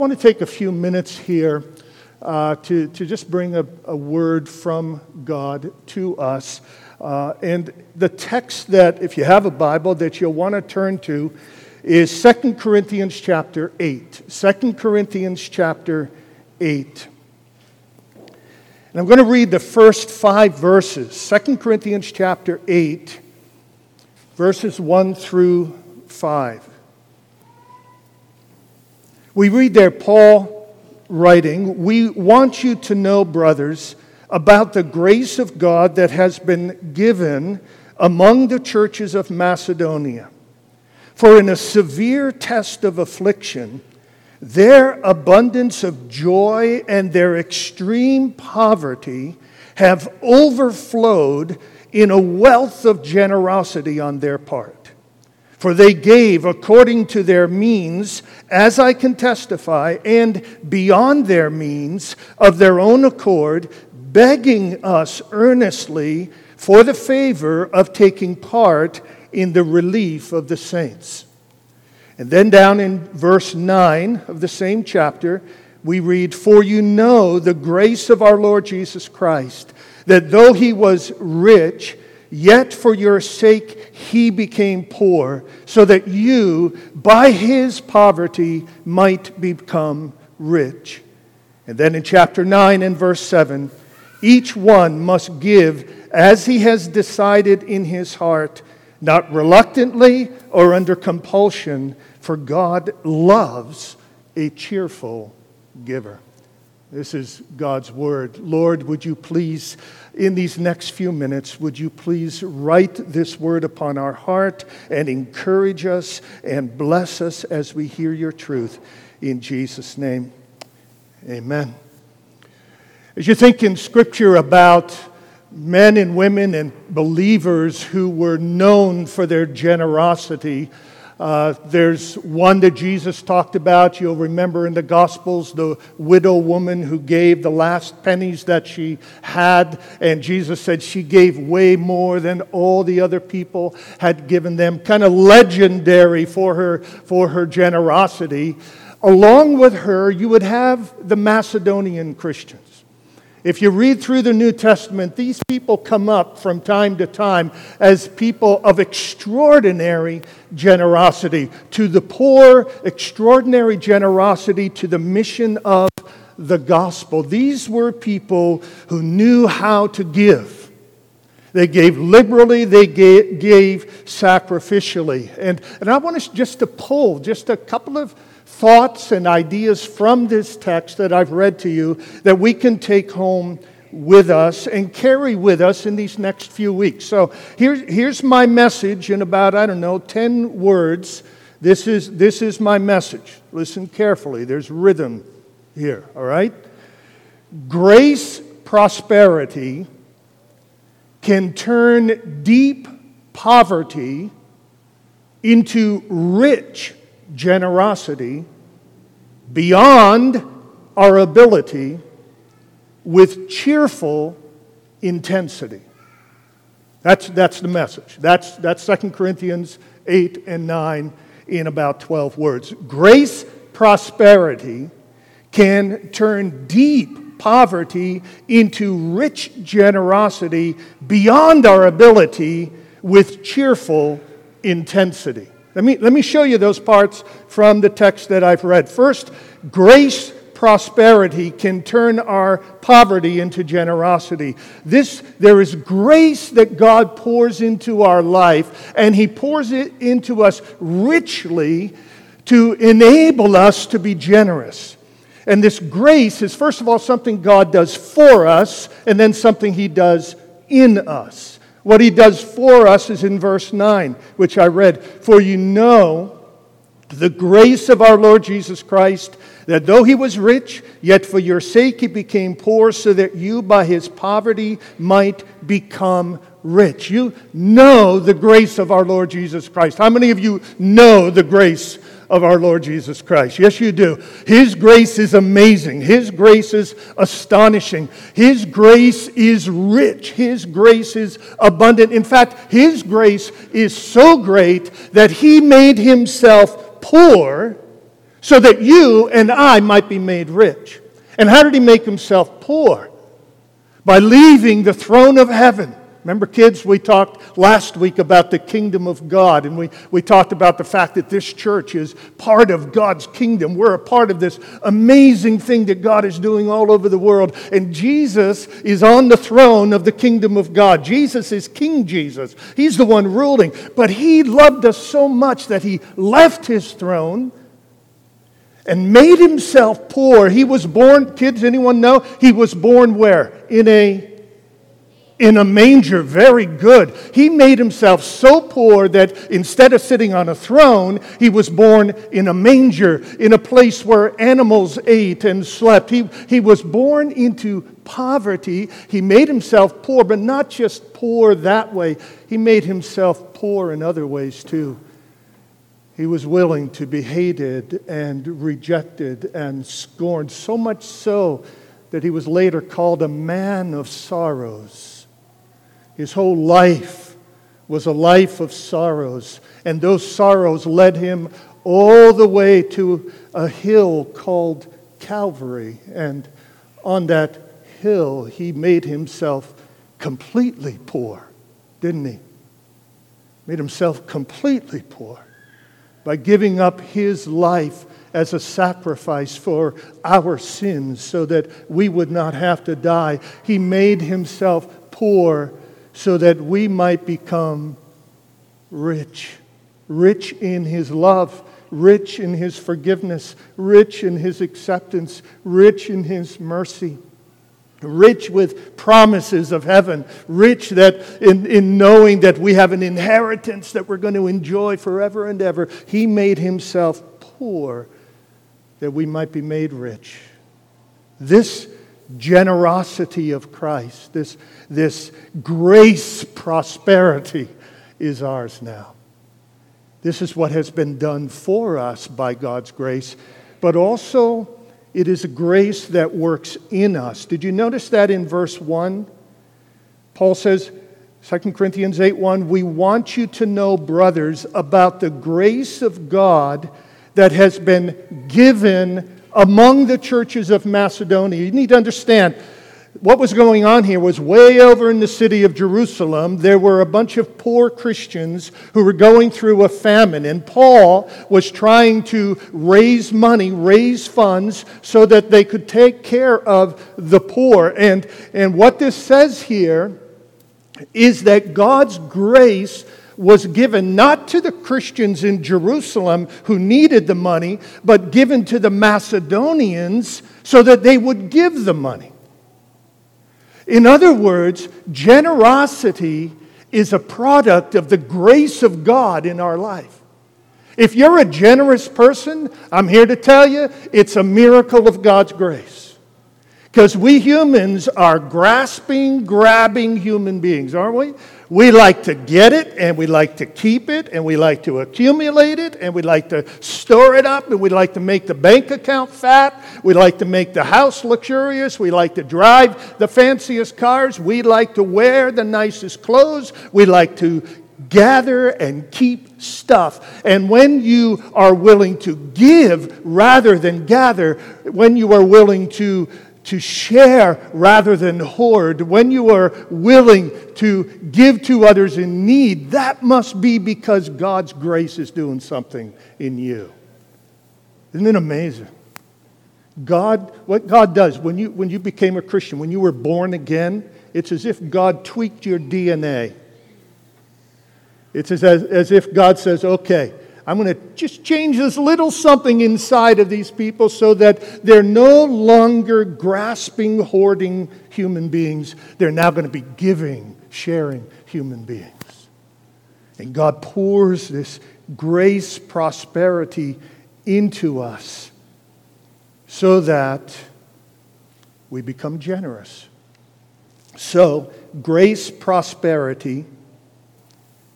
I want to take a few minutes here uh, to, to just bring a, a, word from God to us. Uh, and the text that, if you have a Bible, that you'll want to turn to is 2 Corinthians chapter 8. 2 Corinthians chapter 8. And I'm going to read the first five verses. 2 Corinthians chapter 8, verses 1 through 5. We read there, Paul writing, We want you to know, brothers, about the grace of God that has been given among the churches of Macedonia. For in a severe test of affliction, their abundance of joy and their extreme poverty have overflowed in a wealth of generosity on their part. For they gave according to their means, as I can testify, and beyond their means, of their own accord, begging us earnestly for the favor of taking part in the relief of the saints. And then down in verse 9 of the same chapter, we read, For you know the grace of our Lord Jesus Christ, that though he was rich, Yet for your sake he became poor, so that you, by his poverty, might become rich. And then in chapter 9 and verse 7, each one must give as he has decided in his heart, not reluctantly or under compulsion, for God loves a cheerful giver. This is God's word. Lord, would you please, in these next few minutes, would you please write this word upon our heart and encourage us and bless us as we hear your truth. In Jesus' name, amen. As you think in Scripture about men and women and believers who were known for their generosity, uh, there's one that Jesus talked about. You'll remember in the Gospels the widow woman who gave the last pennies that she had, and Jesus said she gave way more than all the other people had given them. Kind of legendary for her, for her generosity. Along with her, you would have the Macedonian Christians. If you read through the New Testament, these people come up from time to time as people of extraordinary generosity to the poor, extraordinary generosity to the mission of the gospel. These were people who knew how to give. They gave liberally, they gave, sacrificially. And, and I want us just to pull just a couple of thoughts and ideas from this text that I've read to you that we can take home with us and carry with us in these next few weeks. So here's, here's my message in about, I don't know, 10 words. This is, this is my message. Listen carefully. There's rhythm here, all right? Grace prosperity can turn deep poverty into rich generosity beyond our ability with cheerful intensity. That's, that's the message. That's, that's 2 Corinthians 8 and 9 in about 12 words. Grace prosperity can turn deep poverty into rich generosity beyond our ability with cheerful intensity. Let me, let me show you those parts from the text that I've read. First, grace prosperity can turn our poverty into generosity. This, there is grace that God pours into our life, and He pours it into us richly to enable us to be generous. And this grace is, first of all, something God does for us, and then something He does in us. What he does for us is in verse 9, which I read. For you know the grace of our Lord Jesus Christ, that though he was rich, yet for your sake he became poor, so that you by his poverty might become rich. You know the grace of our Lord Jesus Christ. How many of you know the grace of our Lord Jesus Christ. Yes, you do. His grace is amazing. His grace is astonishing. His grace is rich. His grace is abundant. In fact, His grace is so great that He made Himself poor so that you and I might be made rich. And how did he make himself poor? By leaving the throne of heaven Remember, kids, we talked last week about the kingdom of God, and we, we talked about the fact that this church is part of God's kingdom. We're a part of this amazing thing that God is doing all over the world. And Jesus is on the throne of the kingdom of God. Jesus is King Jesus, He's the one ruling. But He loved us so much that He left His throne and made Himself poor. He was born, kids, anyone know? He was born where? In a in a manger, very good. He made himself so poor that instead of sitting on a throne, he was born in a manger, in a place where animals ate and slept. He, he was born into poverty. He made himself poor, but not just poor that way, he made himself poor in other ways too. He was willing to be hated and rejected and scorned, so much so that he was later called a man of sorrows. His whole life was a life of sorrows, and those sorrows led him all the way to a hill called Calvary. And on that hill, he made himself completely poor, didn't he? Made himself completely poor by giving up his life as a sacrifice for our sins so that we would not have to die. He made himself poor so that we might become rich. Rich in His love, rich in His forgiveness, rich in His acceptance, rich in His mercy rich with promises of heaven, rich that in, in knowing that we have an inheritance that we're going to enjoy forever and ever. He made himself poor that we might be made rich. This generosity of Christ, this, this grace prosperity is ours now. This is what has been done for us by God's grace, but also it is a grace that works in us. Did you notice that in verse 1? Paul says, 2 Corinthians 8 1, we want you to know, brothers, about the grace of God that has been given among the churches of Macedonia. You need to understand what was going on here was way over in the city of Jerusalem, there were a bunch of poor Christians who were going through a famine. And Paul was trying to raise money, raise funds, so that they could take care of the poor. And, and what this says here is that God's grace was given not to the Christians in Jerusalem who needed the money, but given to the Macedonians so that they would give the money. In other words, generosity is a product of the grace of God in our life. If you're a generous person, I'm here to tell you it's a miracle of God's grace. Because we humans are grasping, grabbing human beings, aren't we? We like to get it and we like to keep it and we like to accumulate it and we like to store it up and we like to make the bank account fat. We like to make the house luxurious. We like to drive the fanciest cars. We like to wear the nicest clothes. We like to gather and keep stuff. And when you are willing to give rather than gather, when you are willing to to share rather than hoard, when you are willing to give to others in need, that must be because God's grace is doing something in you. Isn't it amazing? God, what God does when you, when you became a Christian, when you were born again, it's as if God tweaked your DNA. It's as, as if God says, okay, I'm going to just change this little something inside of these people so that they're no longer grasping, hoarding human beings. They're now going to be giving, sharing human beings. And God pours this grace, prosperity into us so that we become generous. So, grace, prosperity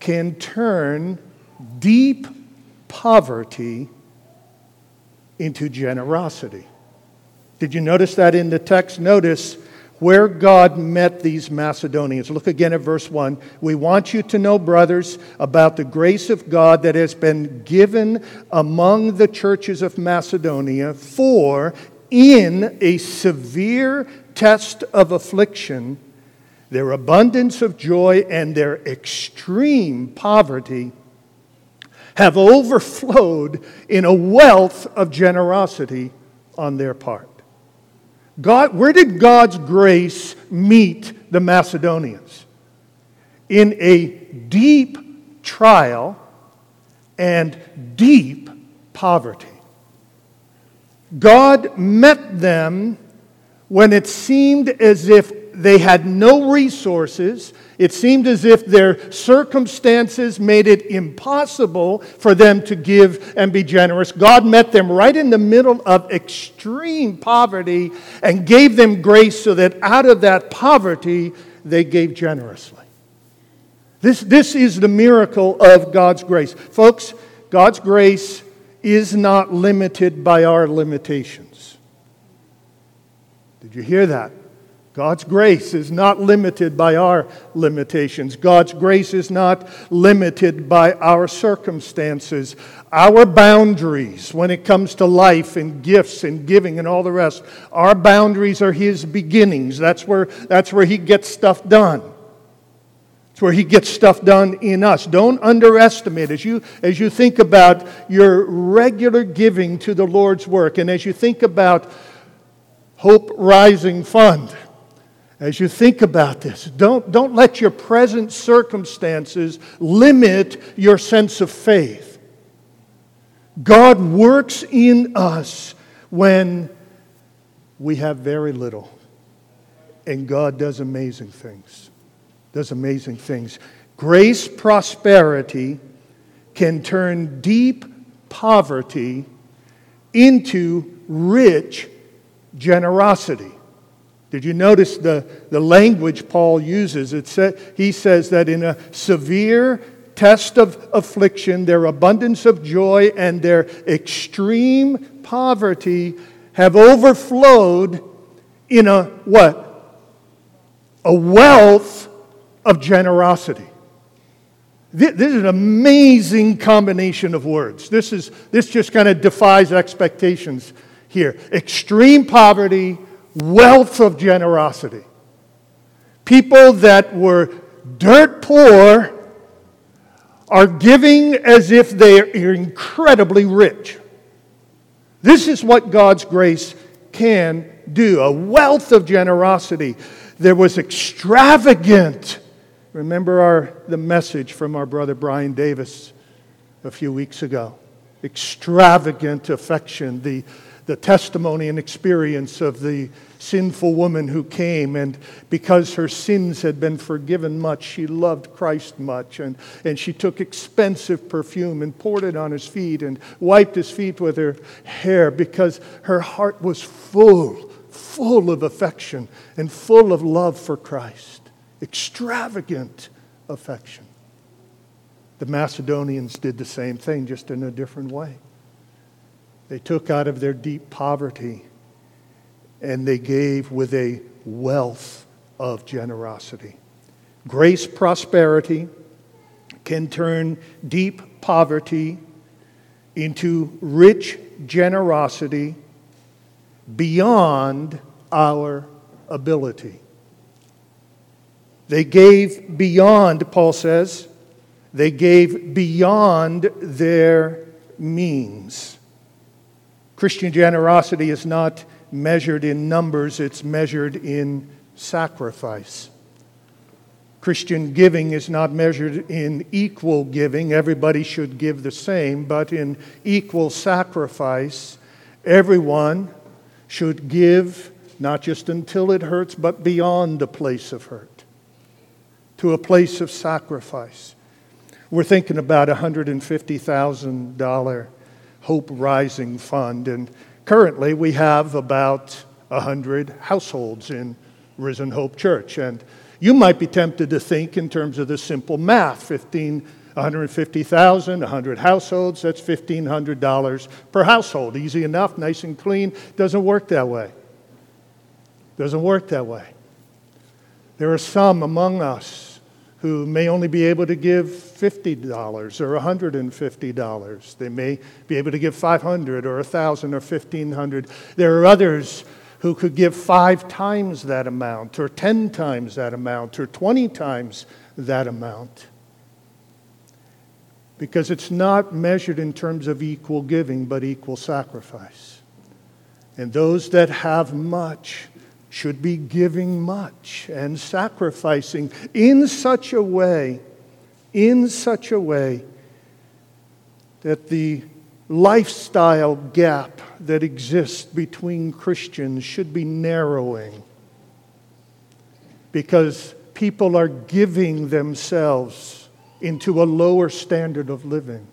can turn deep poverty into generosity. Did you notice that in the text? Notice where God met these Macedonians. Look again at verse 1. We want you to know, brothers, about the grace of God that has been given among the churches of Macedonia, for in a severe test of affliction, their abundance of joy and their extreme poverty have overflowed in a wealth of generosity on their part. God, where did God's grace meet the Macedonians? In a deep trial and deep poverty. God met them when it seemed as if they had no resources. It seemed as if their circumstances made it impossible for them to give and be generous. God met them right in the middle of extreme poverty and gave them grace so that out of that poverty they gave generously. This, this is the miracle of God's grace. Folks, God's grace is not limited by our limitations. Did you hear that? God's grace is not limited by our limitations. God's grace is not limited by our circumstances, our boundaries when it comes to life and gifts and giving and all the rest. Our boundaries are His beginnings. That's where, that's where He gets stuff done. It's where He gets stuff done in us. Don't underestimate as you, as you think about your regular giving to the Lord's work and as you think about Hope Rising Fund as you think about this. Don't, don't let your present circumstances limit your sense of faith. God works in us when we have very little, and God does amazing things. Does amazing things. Grace prosperity can turn deep poverty into rich generosity. Did you notice the, the language Paul uses? It sa- he says that in a severe test of affliction, their abundance of joy and their extreme poverty have overflowed in a what? A wealth of generosity. This is an amazing combination of words. This, is, this just kind of defies expectations here. Extreme poverty wealth of generosity. People that were dirt poor are giving as if they are incredibly rich. This is what God's grace can do a wealth of generosity. There was extravagant. Remember our, the message from our brother Brian Davis a few weeks ago. Extravagant affection, the, the testimony and experience of the sinful woman who came, and because her sins had been forgiven much, she loved Christ much. And, and she took expensive perfume and poured it on his feet and wiped his feet with her hair because her heart was full, full of affection and full of love for Christ. Extravagant affection. The Macedonians did the same thing, just in a different way. They took out of their deep poverty and they gave with a wealth of generosity. Grace prosperity can turn deep poverty into rich generosity beyond our ability. They gave beyond, Paul says, they gave beyond their means. Christian generosity is not measured in numbers, it's measured in sacrifice. Christian giving is not measured in equal giving. Everybody should give the same, but in equal sacrifice, everyone should give not just until it hurts, but beyond the place of hurt, to a place of sacrifice. We're thinking about $150,000 Hope Rising Fund, and Currently, we have about 100 households in Risen Hope Church. And you might be tempted to think in terms of the simple math 15, 150,000, 100 households, that's $1,500 per household. Easy enough, nice and clean. Doesn't work that way. Doesn't work that way. There are some among us who may only be able to give $50 or $150. They may be able to give 500 or 1000 or 1500. There are others who could give 5 times that amount or 10 times that amount or 20 times that amount. Because it's not measured in terms of equal giving, but equal sacrifice. And those that have much should be giving much and sacrificing in such a way, in such a way that the lifestyle gap that exists between Christians should be narrowing. Because people are giving themselves into a lower standard of living.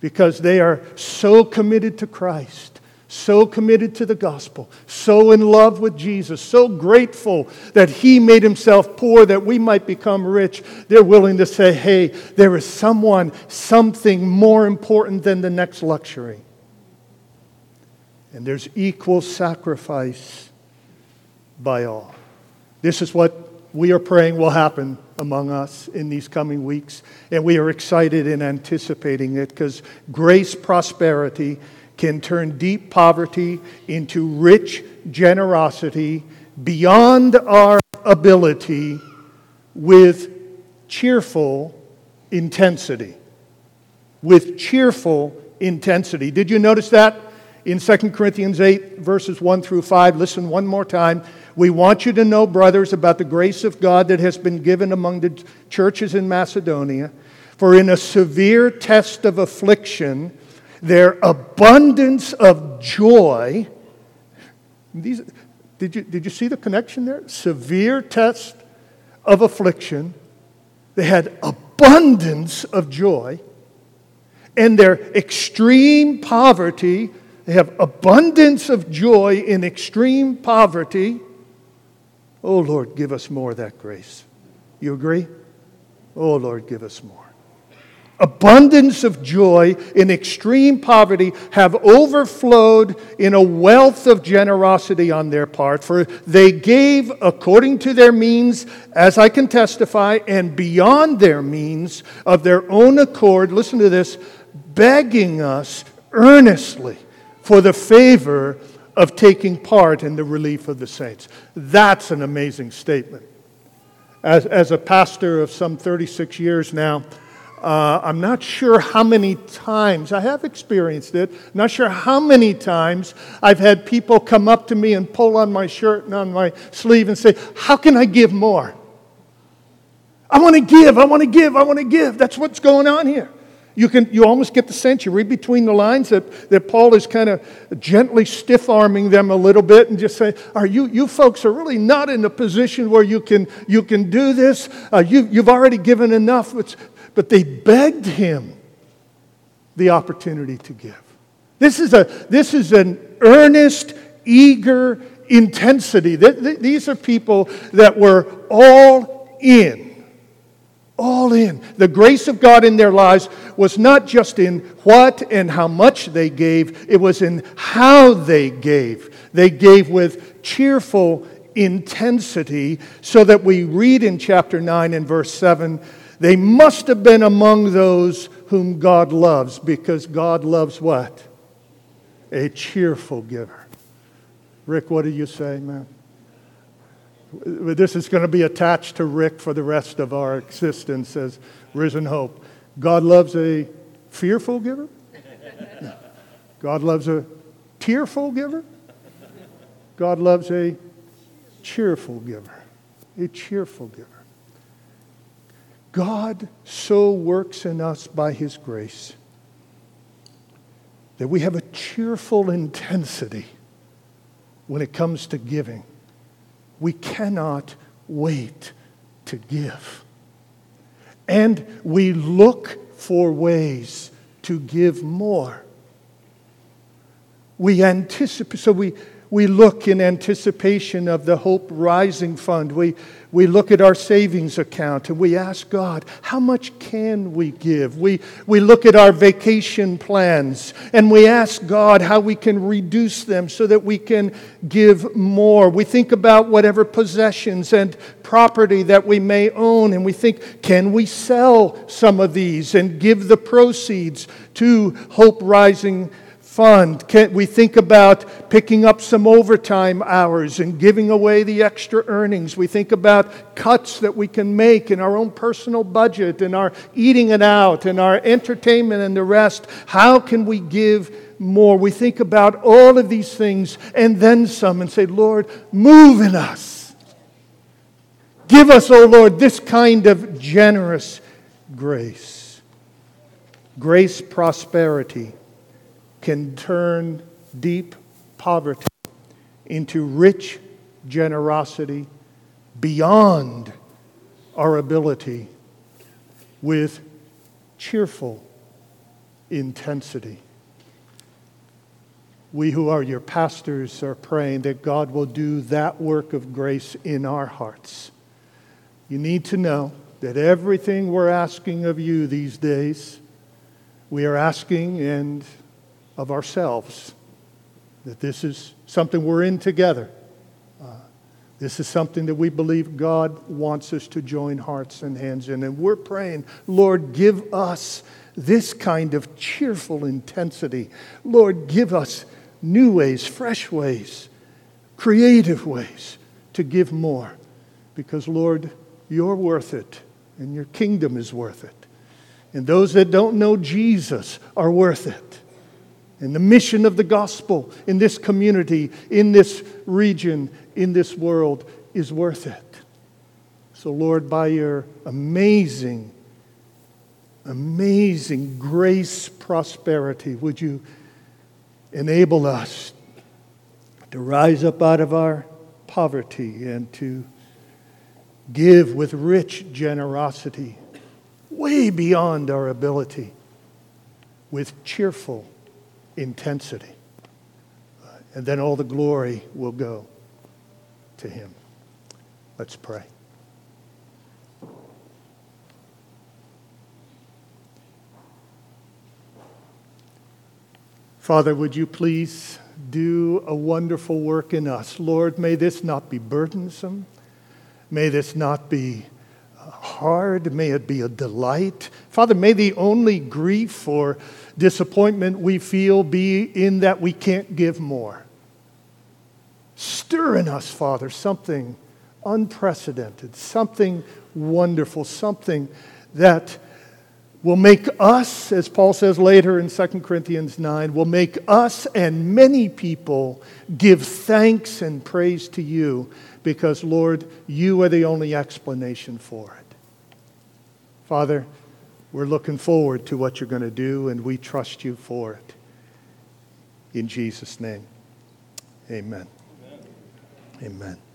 Because they are so committed to Christ so committed to the gospel, so in love with Jesus, so grateful that he made himself poor that we might become rich, they're willing to say, hey, there is someone, something more important than the next luxury. And there's equal sacrifice by all. This is what we are praying will happen among us in these coming weeks. And we are excited in anticipating it because grace, prosperity, can turn deep poverty into rich generosity beyond our ability with cheerful intensity. With cheerful intensity. Did you notice that in 2 Corinthians 8, verses 1 through 5? Listen one more time. We want you to know, brothers, about the grace of God that has been given among the churches in Macedonia. For in a severe test of affliction, their abundance of joy. These, did, you, did you see the connection there? Severe test of affliction. They had abundance of joy. And their extreme poverty, they have abundance of joy in extreme poverty. Oh Lord, give us more of that grace. You agree? Oh Lord, give us more abundance of joy in extreme poverty have overflowed in a wealth of generosity on their part, for they gave according to their means, as I can testify, and beyond their means of their own accord. Listen to this begging us earnestly for the favor of taking part in the relief of the saints. That's an amazing statement. As, as a pastor of some 36 years now, uh, I'm not sure how many times, I have experienced it, not sure how many times I've had people come up to me and pull on my shirt and on my sleeve and say, How can I give more? I want to give, I want to give, I want to give. That's what's going on here. You, can, you almost get the sense, you read between the lines, that, that Paul is kind of gently stiff arming them a little bit and just saying, Are you, you folks are really not in a position where you can, you can do this. Uh, you, you've already given enough. It's, but they begged him the opportunity to give. This is, a, this is an earnest, eager intensity. These are people that were all in. All in. The grace of God in their lives was not just in what and how much they gave, it was in how they gave. They gave with cheerful intensity, so that we read in chapter 9 and verse 7 they must have been among those whom God loves because God loves what? A cheerful giver. Rick, what do you say, man? This is going to be attached to Rick for the rest of our existence as Risen Hope. God loves a fearful giver? God loves a tearful giver? God loves a cheerful giver. A cheerful giver. God so works in us by His grace that we have a cheerful intensity when it comes to giving. We cannot wait to give. And we look for ways to give more. We anticipate, so we, we look in anticipation of the Hope Rising Fund. We, we look at our savings account and we ask God, how much can we give? We, we look at our vacation plans and we ask God how we can reduce them so that we can give more. We think about whatever possessions and property that we may own and we think, can we sell some of these and give the proceeds to Hope Rising fund. Can we think about picking up some overtime hours and giving away the extra earnings. We think about cuts that we can make in our own personal budget and our eating it out and our entertainment and the rest. How can we give more? We think about all of these things and then some and say, Lord, move in us. Give us, O oh Lord, this kind of generous grace. Grace, prosperity can turn deep poverty into rich generosity beyond our ability with cheerful intensity. We who are your pastors are praying that God will do that work of grace in our hearts. You need to know that everything we're asking of you these days, we are asking and of ourselves, that this is something we're in together. Uh, this is something that we believe God wants us to join hearts and hands in. And we're praying, Lord, give us this kind of cheerful intensity. Lord, give us new ways, fresh ways, creative ways to give more. Because, Lord, you're worth it, and your kingdom is worth it. And those that don't know Jesus are worth it and the mission of the gospel in this community, in this region, in this world is worth it. So, Lord, by your amazing, amazing grace prosperity, would you enable us to rise up out of our poverty and to give with rich generosity, way beyond our ability, with cheerful intensity. And then all the glory will go to him. Let's pray. Father, would you please do a wonderful work in us? Lord, may this not be burdensome. May this not be hard. May it be a delight. Father, may the only grief or disappointment we feel be in that we can't give more. Stir in us, Father, something unprecedented, something wonderful, something that will make us, as Paul says later in 2 Corinthians 9, will make us and many people give thanks and praise to you because, Lord, you are the only explanation for it. Father, we're looking forward to what you're going to do, and we trust you for it. In Jesus' name, amen. Amen. amen.